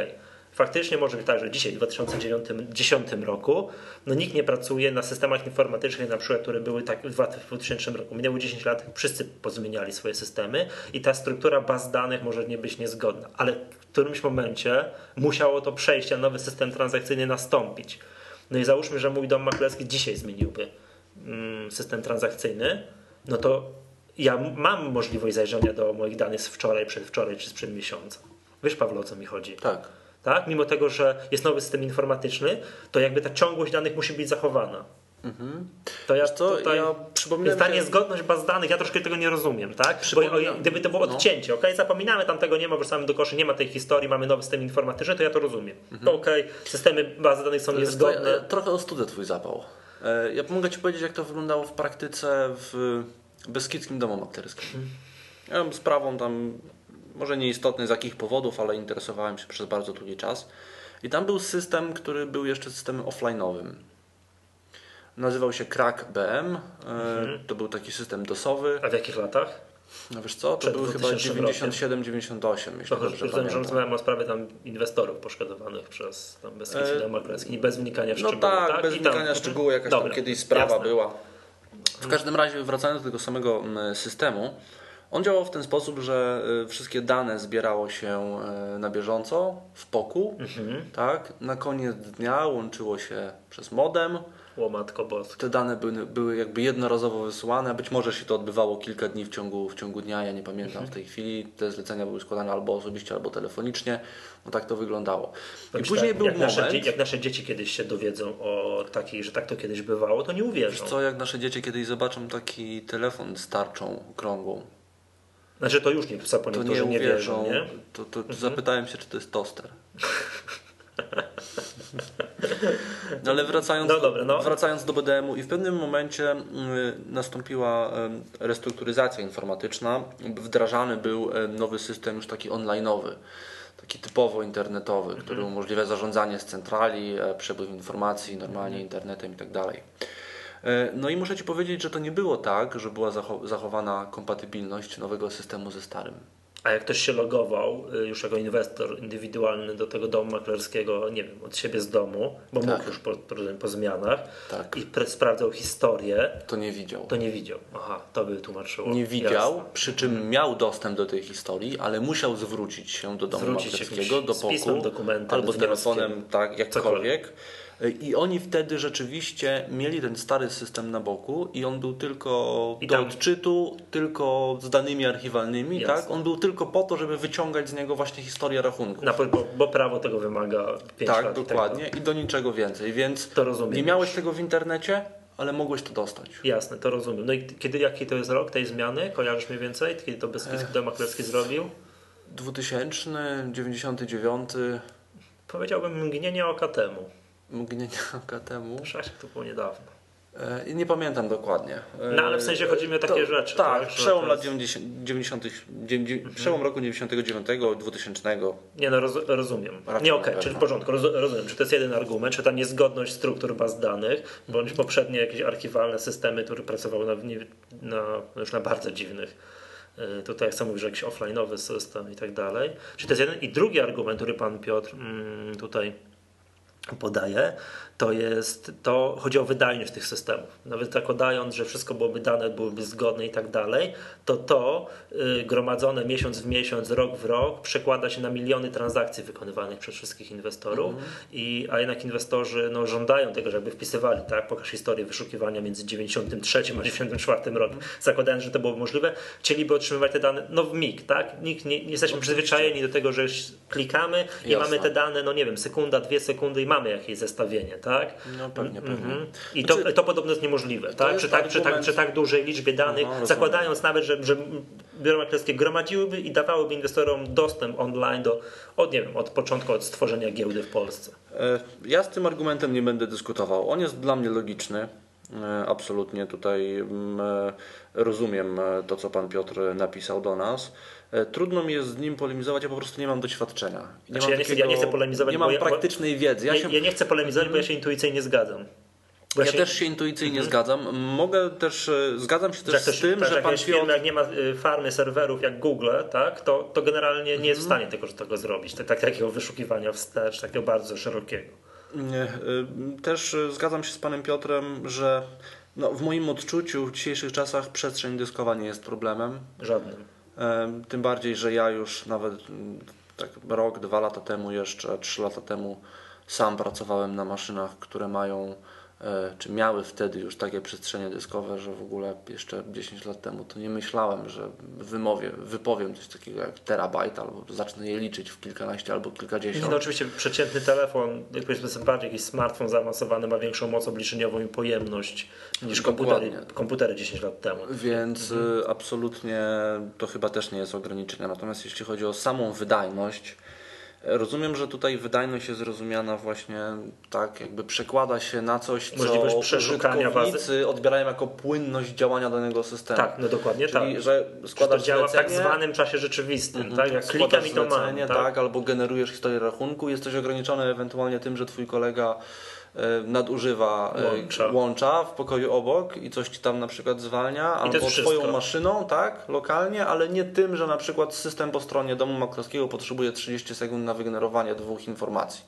faktycznie może być tak, że dzisiaj w 2010 roku no nikt nie pracuje na systemach informatycznych, na przykład, które były tak w 2000 roku. Minęło 10 lat, wszyscy pozmieniali swoje systemy i ta struktura baz danych może nie być niezgodna, ale w którymś momencie musiało to przejście, a nowy system transakcyjny nastąpić. No i załóżmy, że mój dom maklerski dzisiaj zmieniłby mm, system transakcyjny, no to ja mam możliwość zajrzenia do moich danych z wczoraj, przedwczoraj czy sprzed miesiąca. Wiesz, Pawlo, o co mi chodzi? Tak. Tak? Mimo tego, że jest nowy system informatyczny, to jakby ta ciągłość danych musi być zachowana. Mhm. To ja to, tutaj, ja jest ta niezgodność baz danych, ja troszkę tego nie rozumiem, tak? Bo gdyby to było no. odcięcie, ok, zapominamy, tam tego nie ma, wrzucamy do koszy, nie ma tej historii, mamy nowy system informatyczny, to ja to rozumiem. Mhm. To ok, systemy bazy danych są niezgodne. Ja, trochę ostudzę twój zapał. E, ja mogę ci powiedzieć, jak to wyglądało w praktyce w Beskidzkim Domu Maklerskim. Mhm. Ja sprawą tam, może nieistotny z jakich powodów, ale interesowałem się przez bardzo długi czas. I tam był system, który był jeszcze systemem offline'owym. Nazywał się Crack BM. Mhm. To był taki system dosowy. A w jakich latach? No wiesz co, to Przed były chyba 97-98, myślę, to, że pamiętam. że o sprawie tam inwestorów poszkodowanych przez tam bez e... bez wnikania w no szczegóły. Tak, tak? bez wnikania w szczegóły, jakaś Dobra, tam kiedyś sprawa jasne. była. W każdym razie, wracając do tego samego systemu, on działał w ten sposób, że y, wszystkie dane zbierało się y, na bieżąco w poku, mhm. tak? Na koniec dnia łączyło się przez modem. Łomatko bosko. Te dane były, były jakby jednorazowo wysyłane, być może się to odbywało kilka dni w ciągu, w ciągu dnia, ja nie pamiętam mhm. w tej chwili. Te zlecenia były składane albo osobiście, albo telefonicznie. No tak to wyglądało. I później tak, był jak moment... Nasze, jak nasze dzieci kiedyś się dowiedzą o takiej, że tak to kiedyś bywało, to nie uwierzą. Wiesz co, jak nasze dzieci kiedyś zobaczą taki telefon z tarczą okrągłą, znaczy to już nie, po to nie, nie wierzą. Nie? To, to, to mhm. zapytałem się, czy to jest toster. No ale wracając, no dobra, no. wracając do BDM-u i w pewnym momencie y, nastąpiła restrukturyzacja informatyczna. Wdrażany był nowy system już taki online'owy, taki typowo internetowy, który mhm. umożliwia zarządzanie z centrali, przepływ informacji normalnie mhm. internetem i tak dalej. E, no i muszę Ci powiedzieć, że to nie było tak, że była zachowana kompatybilność nowego systemu ze starym. A jak ktoś się logował y, już jako inwestor indywidualny do tego domu maklerskiego, nie wiem, od siebie z domu, bo tak. mógł już po, po zmianach tak. i sprawdzał historię, to nie widział. To nie widział. Aha, to by tłumaczyło. Nie widział, Jasne. przy czym mhm. miał dostęp do tej historii, ale musiał zwrócić się do domu zwrócić maklerskiego, do poku, albo telefonem, tak, jakkolwiek. Cokolwiek i oni wtedy rzeczywiście mieli ten stary system na boku i on był tylko I do tam... odczytu, tylko z danymi archiwalnymi, tak? On był tylko po to, żeby wyciągać z niego właśnie historię rachunku. bo, bo, prawo tego wymaga 5 Tak, dokładnie i, i do niczego więcej, więc to rozumiem nie miałeś tego w internecie, ale mogłeś to dostać. Jasne, to rozumiem. No i kiedy, jaki to jest rok tej zmiany? Kojarzysz mniej więcej? Kiedy to Beskidzki Maklerski zrobił? 2000, 99. Powiedziałbym mgnienie oka temu. Mgnienia oka temu. Przecież to było niedawno. E, Nie pamiętam dokładnie. E, No, ale w sensie chodzi mi o takie to, rzeczy, Tak, tak, przełom lat jest- 90, 90 dziewięćdzie- przełom roku 99, 2000. Nie no, roz, rozumiem. Raczej Nie, okej, pewno. czyli w porządku, roz, rozumiem. Czy to jest jeden argument, czy ta niezgodność struktur baz danych, bądź poprzednie jakieś archiwalne systemy, które pracowały na, na, już na bardzo dziwnych, y, tutaj jak sam mówisz, jakiś offline'owy system i tak dalej. Czy to jest jeden? I drugi argument, który pan Piotr mm, tutaj podaje, to jest, to chodzi o wydajność tych systemów. Nawet zakładając, że wszystko byłoby dane, byłyby zgodne i tak dalej, to to y, gromadzone miesiąc w miesiąc, rok w rok przekłada się na miliony transakcji wykonywanych przez wszystkich inwestorów, i, a jednak inwestorzy no, żądają tego, żeby wpisywali, tak, pokaż historię wyszukiwania między 93 a 94 rokiem, zakładając, że to było możliwe, chcieliby otrzymywać te dane no, w mig, tak? Nikt nie, nie jesteśmy przyzwyczajeni do tego, że klikamy i Jasne. mamy te dane, no nie wiem, sekunda, dwie sekundy i mamy jakieś zestawienie, tak? No pewnie, pewnie. Mhm. I to, Znaczy, to podobno jest niemożliwe, tak? jest Przy, tak, przy, tak, przy tak dużej liczbie danych, Aha, rozumiem. zakładając nawet, że, że biura maklerskie gromadziłyby i dawałyby inwestorom dostęp online do, od, nie wiem, od początku, od stworzenia giełdy w Polsce. E, Ja z tym argumentem nie będę dyskutował. On jest dla mnie logiczny. E, Absolutnie tutaj mm, e, rozumiem to, co pan Piotr napisał do nas. E, Trudno mi jest z nim polemizować, ja po prostu nie mam doświadczenia. Nie Znaczy, mam ja nie chcę- ja nie chcę polemizować, Nie mam ja- praktycznej wiedzy. Ja, Ja, się, ja nie chcę polemizować, bo ja się intuicyjnie zgadzam. Bo ja się- też się intuicyjnie zgadzam. Mogę też, e, zgadzam się też ktoś, z tym, tak, że jak pan jakaś firma, jak nie ma y, farmy serwerów jak Google, tak, to, to generalnie nie jest w Mhm. stanie tego, tego zrobić. Tak, tak, takiego wyszukiwania wstecz, takiego bardzo szerokiego. Nie, y, Też y, zgadzam się z panem Piotrem, że no, w moim odczuciu w dzisiejszych czasach przestrzeń dyskowa nie jest problemem. Żadnym. Tym bardziej, że ja już nawet mm, tak rok, dwa lata temu, jeszcze trzy lata temu sam pracowałem na maszynach, które mają, czy miały wtedy już takie przestrzenie dyskowe, że w ogóle jeszcze 10 lat temu to nie myślałem, że wymowie, wypowiem coś takiego jak terabajt, albo zacznę je liczyć w kilkanaście albo kilkadziesiąt. no oczywiście przeciętny telefon, jak powiedzmy bardziej jakiś smartfon zaawansowany ma większą moc obliczeniową i pojemność niż komputery, komputery 10 lat temu. Więc Mhm. y, absolutnie to chyba też nie jest ograniczenie. Natomiast jeśli chodzi o samą wydajność, e, rozumiem, że tutaj wydajność jest rozumiana właśnie tak, jakby przekłada się na coś, co Możliwość przeszukania bazy. użytkownicy odbierają jako płynność działania danego systemu. Tak, no dokładnie Czyli, tak. że Że to składasz działa w tak zwanym czasie rzeczywistym, Mhm. tak? Jak składasz klikam i to mam. Tak? tak, albo generujesz historię rachunku, jesteś ograniczony ewentualnie tym, że twój kolega nadużywa e, Łącza. łącza w pokoju obok i coś ci tam na przykład zwalnia, albo twoją maszyną, tak, lokalnie, ale nie tym, że na przykład system po stronie domu maklerskiego potrzebuje 30 sekund na wygenerowanie dwóch informacji.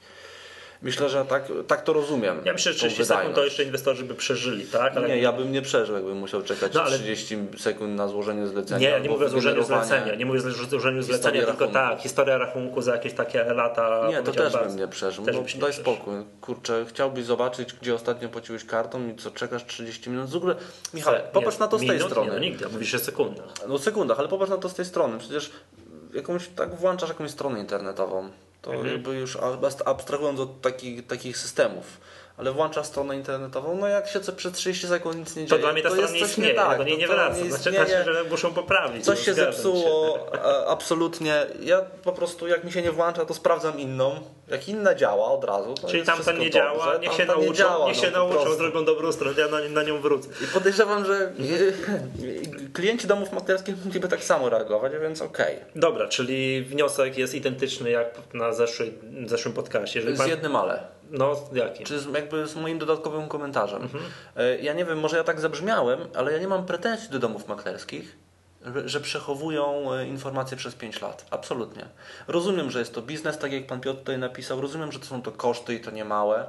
Myślę, że tak, tak to rozumiem. Ja myślę, że tą 30 sekund to jeszcze inwestorzy by przeżyli, tak? Ale Nie, ja bym nie przeżył, jakbym musiał czekać No, ale- 30 sekund na złożenie zlecenia. Nie, nie mówię o złożeniu zlecenia, nie mówię o złożeniu zlecenia, tylko rachunku. tak, historia rachunku za jakieś takie lata. Nie, to też bardzo. bym nie przeżył. Też No, nie daj przeżył. spokój. Kurczę, chciałbyś zobaczyć, gdzie ostatnio płaciłeś kartą i co, czekasz 30 minut. W ogóle, Michał, Nie, popatrz na to z tej minut, strony. Nie, no nigdy, mówisz o sekundach. No sekundach, ale popatrz na to z tej strony. Przecież jakąś, tak włączasz jakąś stronę internetową. To Mhm. jakby już abst- abstrahując od takich, takich systemów. Ale włączasz stronę internetową, no jak się co przez 30 sekund nic nie To dzieje. dla mnie ta strona jest nie coś istnieje, tak, ja do niej to- nie to wracam. nie Znaczy, istnieje. że muszą poprawić. Coś się zepsuło, a, absolutnie. Ja po prostu jak mi się nie włącza, to sprawdzam inną. Jak inna działa od razu. To Czyli wszystko nie działa, dobrze, niech się tamta nie nauczą, działa, niech no, się po nauczą, zrobią dobrą stronę, ja na, na nią wrócę. I podejrzewam, że klienci domów maklerskich mogliby tak samo reagować, więc okej. Dobra, czyli wniosek jest identyczny jak na zeszły, zeszłym podcaście. Z pan, jednym ale. no, jaki? Czy z, jakby z moim dodatkowym komentarzem. Mhm. E, Ja nie wiem, może ja tak zabrzmiałem, ale ja nie mam pretensji do domów maklerskich, że- przechowują e, informacje przez 5 lat. Absolutnie. Rozumiem, że jest to biznes, tak jak pan Piotr tutaj napisał. Rozumiem, że to są to koszty i to nie małe,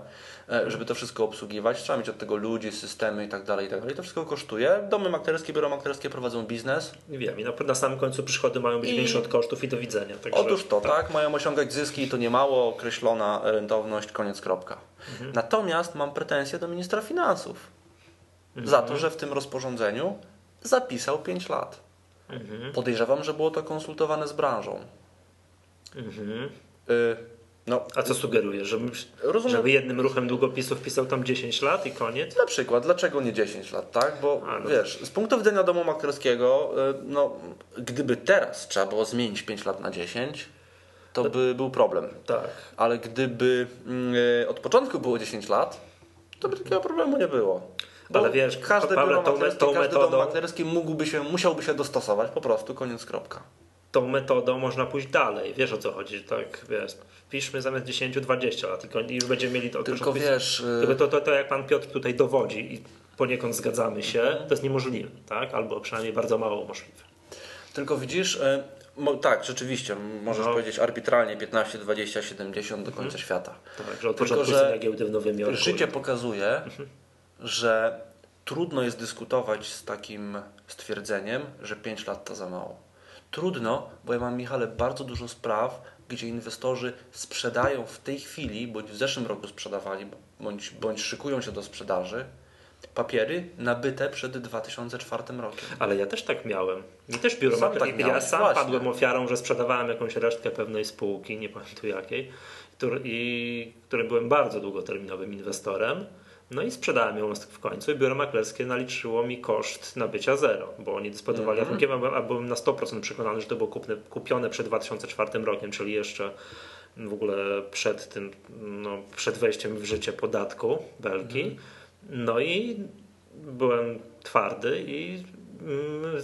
e, żeby to wszystko obsługiwać. Trzeba mieć od tego ludzi, systemy i tak dalej, i tak dalej. To wszystko kosztuje. Domy maklerskie, biura maklerskie prowadzą biznes. Wiem, i na, na samym końcu przychody mają być I- większe od kosztów i do widzenia. Także, Otóż to, tak, mają osiągać zyski i to nie mało, określona rentowność, koniec, kropka. Mhm. Natomiast mam pretensje do ministra finansów Mhm. za to, że w tym rozporządzeniu zapisał 5 lat. Mhm. Podejrzewam, że było to konsultowane z branżą. Mhm. Y, no, A co sugerujesz? Żeby, Rozumiem. żeby jednym ruchem długopisu wpisał tam 10 lat i koniec? Na przykład, dlaczego nie 10 lat, tak? Bo A, no wiesz, z punktu widzenia domu maklerskiego, y, no, gdyby teraz trzeba było zmienić 5 lat na 10, to by był problem. Tak. Ale gdyby mm, y, od początku było 10 lat, to by takiego problemu nie było. Bo Ale wiesz, każdy biuro tą, tą każdy metodą, dom maklerski mógłby się, musiałby się dostosować, po prostu, koniec, kropka. tą metodą można pójść dalej. Wiesz o co chodzi, tak wiesz, wpiszmy zamiast 10, 20 lat i koń- i już będziemy mieli to. Tylko to, wiesz, y- Tylko to, to, to jak pan Piotr tutaj dowodzi i poniekąd zgadzamy się, Mhm. to jest niemożliwe, tak? Albo przynajmniej bardzo mało możliwe. Tylko widzisz, e, mo, tak, rzeczywiście, możesz No. powiedzieć arbitralnie 15, 20, 70 do końca świata. Tak, że od Tylko, początku że giełdy w Nowym Jorku. Życie pokazuje, że trudno jest dyskutować z takim stwierdzeniem, że 5 lat to za mało. Trudno, bo ja mam, Michale, bardzo dużo spraw, gdzie inwestorzy sprzedają w tej chwili, bądź w zeszłym roku sprzedawali, bądź, bądź szykują się do sprzedaży, papiery nabyte przed 2004 rokiem. Ale ja też tak miałem. I też biuro Sam tak Ja sam właśnie. padłem ofiarą, że sprzedawałem jakąś resztkę pewnej spółki, nie pamiętam jakiej, który, i którym byłem bardzo długoterminowym inwestorem. No i sprzedałem ją w końcu i biuro maklerskie naliczyło mi koszt nabycia zero, bo oni dysponowali Mhm. rachunkiem, a byłem na 100% przekonany, że to było kupne, kupione przed 2004 rokiem, czyli jeszcze w ogóle przed tym, no, przed wejściem w życie podatku Belki. Mhm. No i byłem twardy i mm,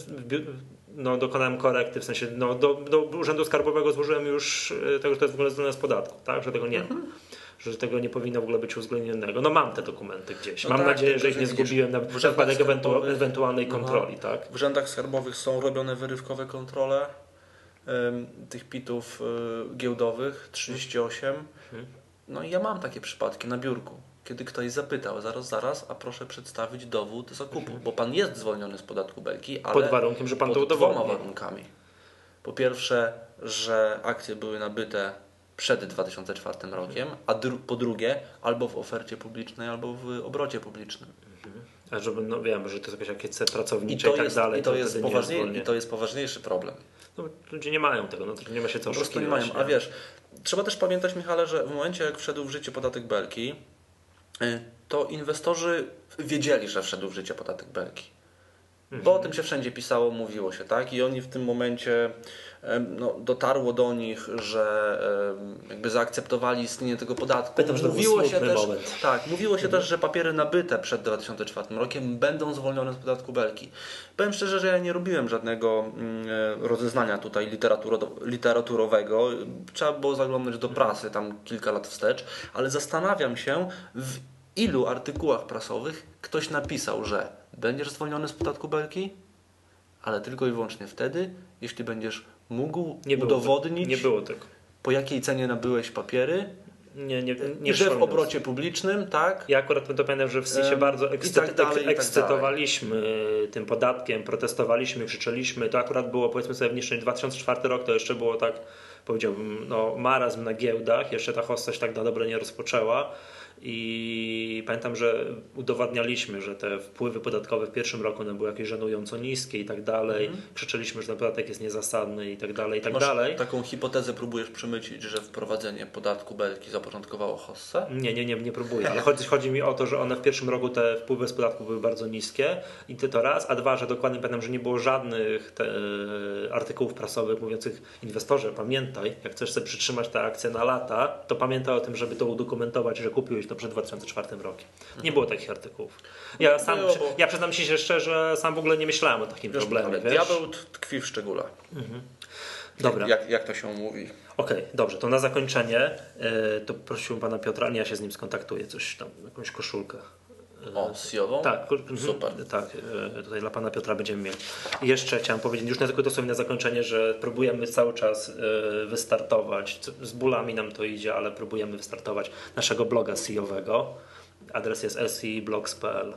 no, dokonałem korekty, w sensie no, do, do Urzędu Skarbowego złożyłem już e, tego, że to jest w ogóle zwolnione z podatku, tak? że tego nie Mhm. Że tego nie powinno w ogóle być uwzględnionego. No mam te dokumenty gdzieś. No mam tak, nadzieję, że ich nie zgubiłem na wypadek ewentu- ewentualnej Aha. kontroli. Tak? W urzędach skarbowych są robione wyrywkowe kontrole em, tych pitów y, giełdowych 38. No i ja mam takie przypadki na biurku, kiedy ktoś zapytał, zaraz, zaraz, a proszę przedstawić dowód zakupu, bo pan jest zwolniony z podatku Belki, ale Pod warunkiem, że pan to pod dwoma udowodni. warunkami. Po pierwsze, że akcje były nabyte przed 2004 rokiem, a dru- po drugie, albo w ofercie publicznej, albo w obrocie publicznym. A żeby, no wiem, że to jest jakieś I pracownicze i, to, tak jest, dalej. i to, jest wtedy nie poważniej. I to jest poważniejszy problem. No, ludzie nie mają tego, no, to nie ma się co prostu nie oszukiwać. mają. A wiesz, trzeba też pamiętać, Michale, że w momencie, jak wszedł w życie podatek Belki, y, to inwestorzy wiedzieli, że wszedł w życie podatek Belki. Bo o tym się wszędzie pisało, mówiło się, tak? I oni w tym momencie no, dotarło do nich, że jakby zaakceptowali istnienie tego podatku. Że był mówiło się też, moment. tak, mówiło się też, że papiery nabyte przed 2004 rokiem będą zwolnione z podatku Belki. Powiem szczerze, że ja nie robiłem żadnego mm, e, rozeznania tutaj literaturo- literaturowego. Trzeba było zaglądać do prasy tam kilka lat wstecz, ale zastanawiam się w ilu artykułach prasowych ktoś napisał, że będziesz zwolniony z podatku Belki, ale tylko i wyłącznie wtedy, jeśli będziesz mógł nie udowodnić, Nie po jakiej cenie nabyłeś papiery, Nie, nie, nie że w obrocie publicznym, tak? Ja akurat to pamiętam, że w się bardzo i ekscy- tak dalej, i tak ekscytowaliśmy tym podatkiem, protestowaliśmy, krzyczeliśmy. To akurat było powiedzmy sobie w niższej 2004 rok, to jeszcze było tak, powiedziałbym, no, marazm na giełdach, jeszcze ta się tak na dobre nie rozpoczęła. I pamiętam, że udowadnialiśmy, że te wpływy podatkowe w pierwszym roku one były jakieś żenująco niskie i tak dalej. Krzyczeliśmy, że ten podatek jest niezasadny i tak dalej, i tak. Masz dalej. taką hipotezę próbujesz przemycić, że wprowadzenie podatku Belki zapoczątkowało Hossę? Nie, nie, nie, nie próbuję, ale chodzi, chodzi mi o to, że one w pierwszym roku te wpływy z podatku były bardzo niskie i ty to raz, a dwa, że dokładnie pamiętam, że nie było żadnych te, artykułów prasowych mówiących inwestorze, pamiętaj, jak chcesz sobie przytrzymać te akcje na lata, to pamiętaj o tym, żeby to udokumentować, że kupiłeś to przed 2004 rokiem. Nie było takich artykułów. Ja sam, Było, bo- ja przyznam się szczerze, że sam w ogóle nie myślałem o takim Wiesz, problemie, ale wiesz? diabeł tkwi w szczególe. Dobra. Jak, jak to się mówi? Okej, dobrze, to na zakończenie e, to prosiłbym pana Piotra, nie ja się z nim skontaktuję, coś tam, jakąś koszulkę. O, z Jową? Tak, mhm. Super. Tak, e, tutaj dla pana Piotra będziemy mieli. I jeszcze chciałem powiedzieć, już na tylko dosłownie na zakończenie, że próbujemy cały czas e, wystartować. Z bólami nam to idzie, ale próbujemy wystartować naszego bloga SEO-owego. Adres jest seblogs.pl.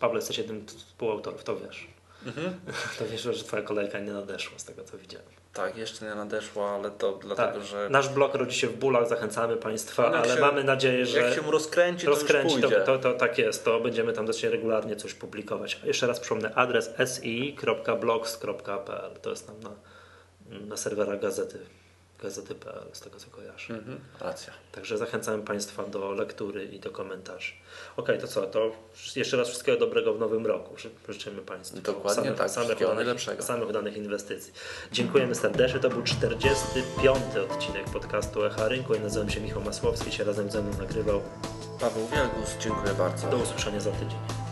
Paweł, jesteś jednym z współautorów, to wiesz. Mhm. To wiesz, że twoja kolejka nie nadeszła z tego, co widziałem. Tak, jeszcze nie nadeszła, ale to Tak, dlatego, że nasz blog rodzi się w bólach, zachęcamy Państwa, No ale się- mamy nadzieję, że jak się mu rozkręci, to rozkręci, już to, pójdzie. to, to tak jest, to będziemy tam dosyć regularnie coś publikować. Jeszcze raz przypomnę, adres si.blogs.pl to jest tam na, na serwerach gazety, gazety.pl z tego co kojarzę. Mhm, racja. Także zachęcamy Państwa do lektury i do komentarzy. Okej, to co, to jeszcze raz wszystkiego dobrego w nowym roku. Ży- Życzymy Państwu Dokładnie tak, wszystkiego udanych, najlepszego. samych udanych inwestycji. Dziękujemy serdecznie. To był 45. odcinek podcastu Echa Rynku. Ja nazywam się Michał Masłowski, się razem ze mną nagrywał. Paweł Wielgus, dziękuję bardzo. Do usłyszenia za tydzień.